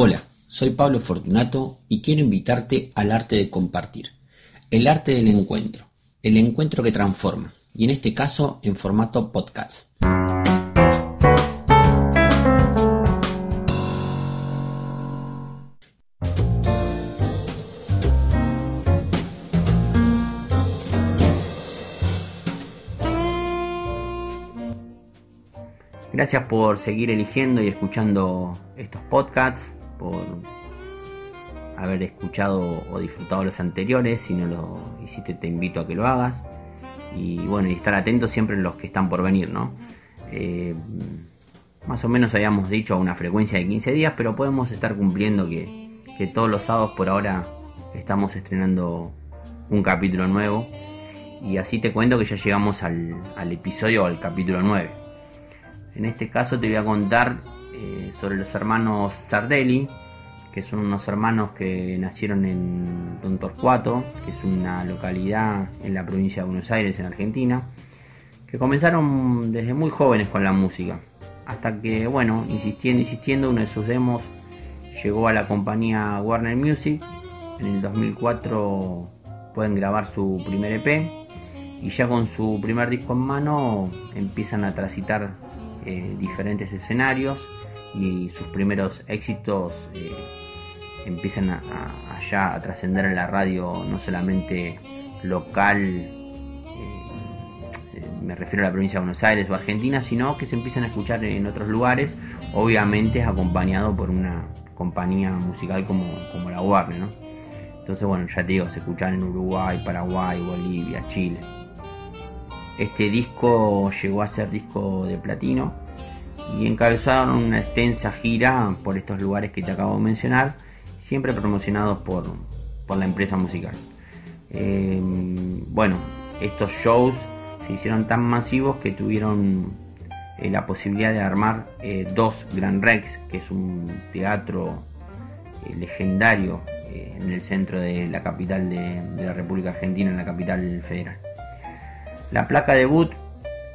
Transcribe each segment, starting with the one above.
Hola, soy Pablo Fortunato y quiero invitarte al arte de compartir, el arte del encuentro, el encuentro que transforma, y en este caso en formato podcast. Gracias por seguir eligiendo y escuchando estos podcasts, por haber escuchado o disfrutado los anteriores. Si no lo hiciste, te invito a que lo hagas. Y bueno, y estar atento siempre en los que están por venir, ¿no? Eh, más o menos habíamos dicho a una frecuencia de 15 días, pero podemos estar cumpliendo que, todos los sábados por ahora estamos estrenando un capítulo nuevo. Y así te cuento que ya llegamos al, al episodio, al capítulo 9. En este caso te voy a contar eh, sobre los hermanos Sardelli, que son unos hermanos que nacieron en Don Torcuato, que es una localidad en la provincia de Buenos Aires, en Argentina, que comenzaron desde muy jóvenes con la música, hasta que, bueno, insistiendo, insistiendo, uno de sus demos llegó a la compañía Warner Music, en el 2004 pueden grabar su primer EP, y ya con su primer disco en mano empiezan a transitar eh, diferentes escenarios y sus primeros éxitos eh, empiezan a, a trascender en la radio no solamente local, eh, me refiero a la provincia de Buenos Aires o Argentina, sino que se empiezan a escuchar en otros lugares, obviamente acompañado por una compañía musical como, como la Warner, Entonces, bueno, ya te digo, se escuchan en Uruguay, Paraguay, Bolivia, Chile. Este disco llegó a ser disco de platino y encabezaron una extensa gira por estos lugares que te acabo de mencionar, siempre promocionados por, la empresa musical. Eh, bueno, estos shows se hicieron tan masivos que tuvieron eh, la posibilidad de armar eh, dos Gran Rex, que es un teatro legendario en el centro de la capital de, de la República Argentina, en la capital federal. La placa debut,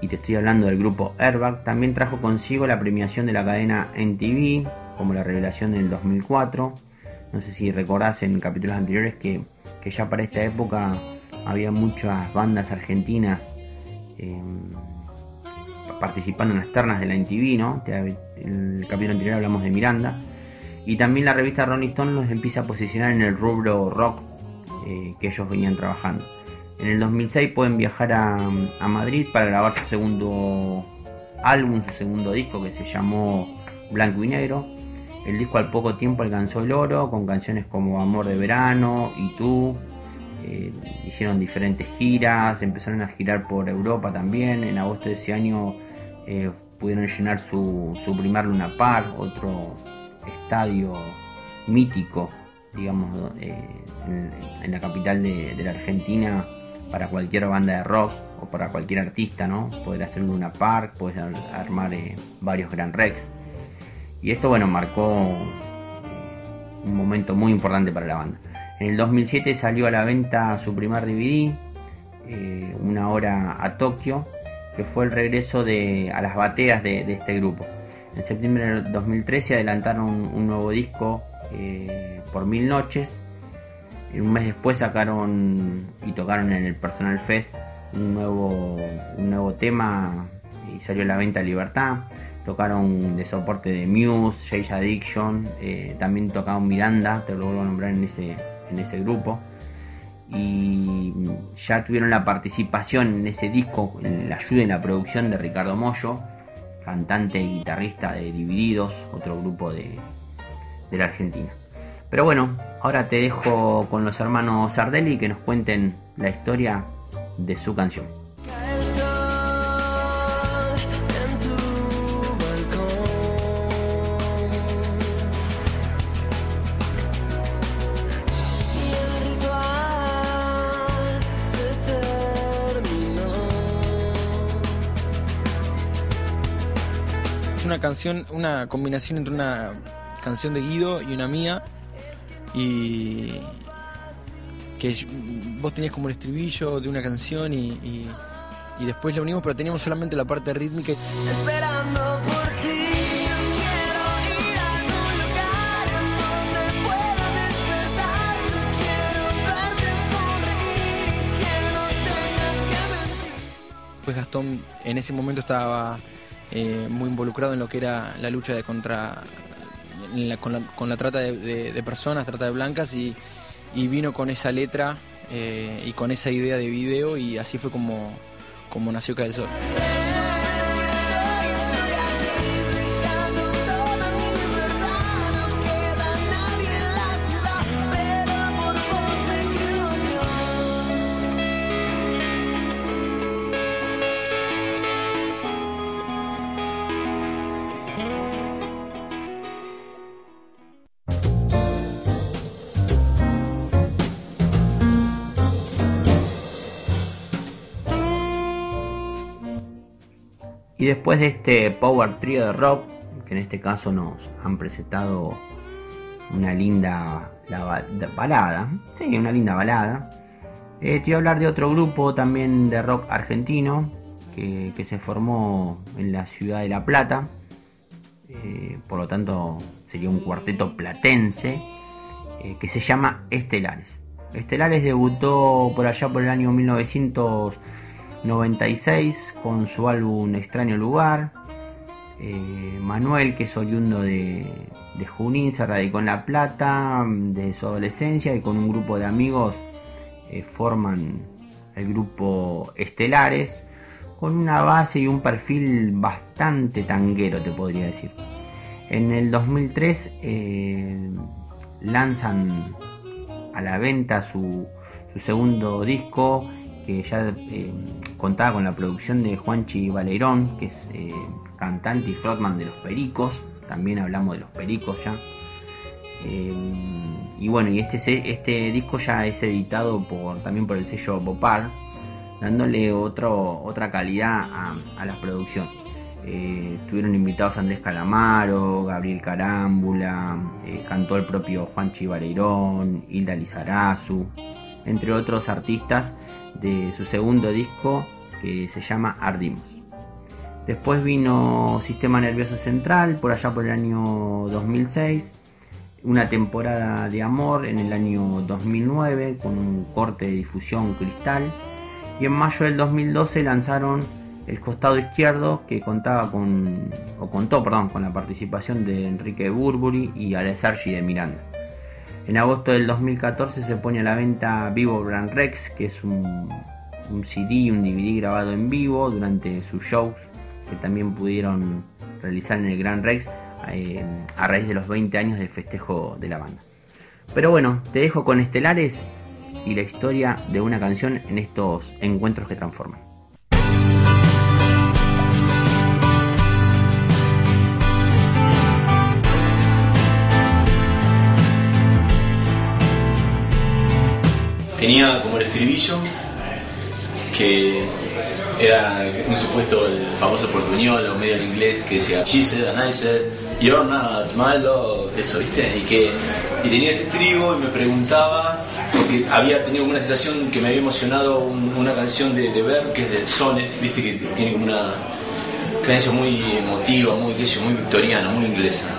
y te estoy hablando del grupo Airbag, también trajo consigo la premiación de la cadena NTV, como la revelación del 2004. No sé si recordás en capítulos anteriores que, ya para esta época había muchas bandas argentinas em, participando en las ternas de la NTV, ¿no? En el capítulo anterior hablamos de Miranda. Y también la revista Rolling Stone los empieza a posicionar en el rubro rock eh, que ellos venían trabajando. En el 2006 pueden viajar a, Madrid para grabar su segundo álbum, su segundo disco que se llamó Blanco y Negro. El disco al poco tiempo alcanzó el oro con canciones como Amor de Verano y Tú. Eh, hicieron diferentes giras, empezaron a girar por Europa también. En agosto de ese año eh, pudieron llenar su, primer Luna Park, otro estadio mítico, digamos, eh, en, la capital de la Argentina para cualquier banda de rock o para cualquier artista, ¿no? Poder hacer un Luna Park, poder armar eh, varios Grand Rex. Y esto, bueno, marcó eh, un momento muy importante para la banda. En el 2007 salió a la venta su primer DVD, eh, Una hora a Tokio, que fue el regreso de, a las bateas de, este grupo. En septiembre del 2013 adelantaron un nuevo disco por mil noches un mes después sacaron y tocaron en el Personal Fest un nuevo, un nuevo tema y salió a la venta Libertad. Tocaron de soporte de Muse, Jay's Addiction, eh, también tocaron Miranda, te lo vuelvo a nombrar en ese, en ese grupo. Y ya tuvieron la participación en ese disco, en la ayuda en la producción de Ricardo Mollo, cantante y guitarrista de Divididos, otro grupo de, de la Argentina. Pero bueno, ahora te dejo con los hermanos Sardelli que nos cuenten la historia de su canción. Una canción, una combinación entre una canción de Guido y una mía y que vos tenías como el estribillo de una canción y, y, después la unimos, pero teníamos solamente la parte rítmica. Esperando por ti. yo quiero ir a un lugar donde puedo despertar. Yo quiero verte salir que no tengas que venir. Pues Gastón en ese momento estaba eh, muy involucrado en lo que era la lucha de contra con, la, trata de, personas, trata de blancas y, vino con esa letra eh, y con esa idea de video y así fue como, como nació Cae el Sol. Y después de este power trio de rock, que en este caso nos han presentado una linda balada, sí, una linda balada, eh, te voy a hablar de otro grupo también de rock argentino que, se formó en la ciudad de La Plata, eh, por lo tanto sería un cuarteto platense eh, que se llama Estelares. Estelares debutó por allá por el año 1900 96 con su álbum Extraño Lugar. Eh, Manuel, que es oriundo de, Junín, se radicó en La Plata de su adolescencia y con un grupo de amigos eh, forman el grupo Estelares con una base y un perfil bastante tanguero, te podría decir. En el 2003 eh, lanzan a la venta su segundo disco que ya eh, contaba con la producción de Juanchi Valerón, que es eh, cantante y frontman de Los Pericos, también hablamos de Los Pericos ya. Eh, y bueno, y este, este disco ya es editado por, también por el sello Bopar, dándole otro, otra calidad a, la producción. estuvieron invitados Andrés Calamaro, Gabriel Carámbula, cantó el propio Juanchi Valerón, Hilda Lizarazu, entre otros artistas de su segundo disco que se llama Ardimos. Después vino Sistema Nervioso Central por allá por el año 2006, una temporada de amor en el año 2009 con un corte de difusión cristal y en mayo del 2012 lanzaron El Costado Izquierdo que contaba con, o contó perdón, con la participación de Enrique Burburi y Alessargi de Miranda. En agosto del 2014 se pone a la venta Vivo Brand Rex, que es un, CD, un DVD grabado en vivo durante sus shows que también pudieron realizar en el Gran Rex eh, a raíz de los 20 años de festejo de la banda. Pero bueno, te dejo con Estelares y la historia de una canción en estos encuentros que transforman. Tenía como el estribillo que era un supuesto el famoso portuñol o medio en inglés que decía She said and I You're not my eso viste y que y tenía ese estribo y me preguntaba porque había tenido una sensación que me había emocionado una canción de, de que es de Sonnet viste que tiene como una cadencia muy emotiva muy muy victoriana muy inglesa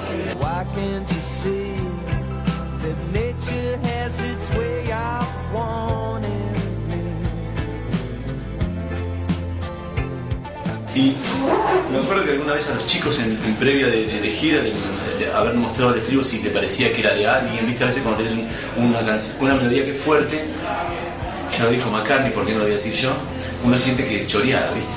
me acuerdo que alguna vez a los chicos en, previa de, gira, de, haber mostrado el estribo si te parecía que era de alguien, viste, a veces cuando tenés una, melodía que es fuerte, ya lo dijo McCartney, ¿por qué no lo voy a decir yo? Uno siente que es choreada, ¿viste?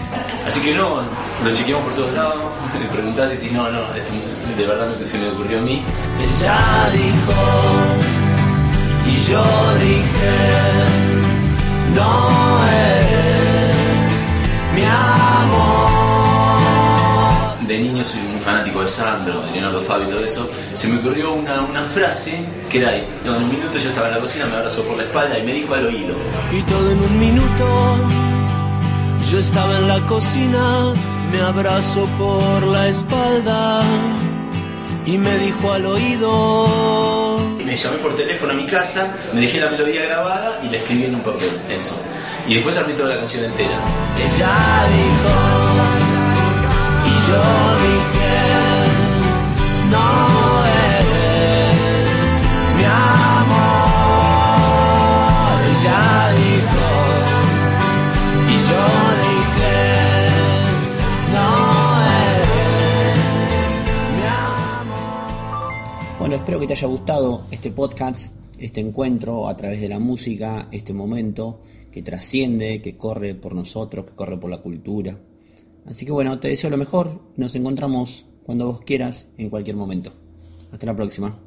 Así que no, lo chequeamos por todos lados, le preguntás y si no, no, esto de verdad que se me ocurrió a mí. Ella dijo, y yo dije, no eres niño soy un fanático de Sandro, de Leonardo Fabio y todo eso, se me ocurrió una, una frase que era, todo en un minuto yo estaba en la cocina, me abrazó por la espalda y me dijo al oído. Y todo en un minuto, yo estaba en la cocina, me abrazó por la espalda y me dijo al oído. Me llamé por teléfono a mi casa, me dejé la melodía grabada y la escribí en un papel, eso. Y después armé toda la canción entera. Ella dijo yo dije, no eres mi amor. Ella dijo, y yo dije, no eres mi amor. Bueno, espero que te haya gustado este podcast, este encuentro a través de la música, este momento que trasciende, que corre por nosotros, que corre por la cultura Así que bueno, te deseo lo mejor. Nos encontramos cuando vos quieras, en cualquier momento. Hasta la próxima.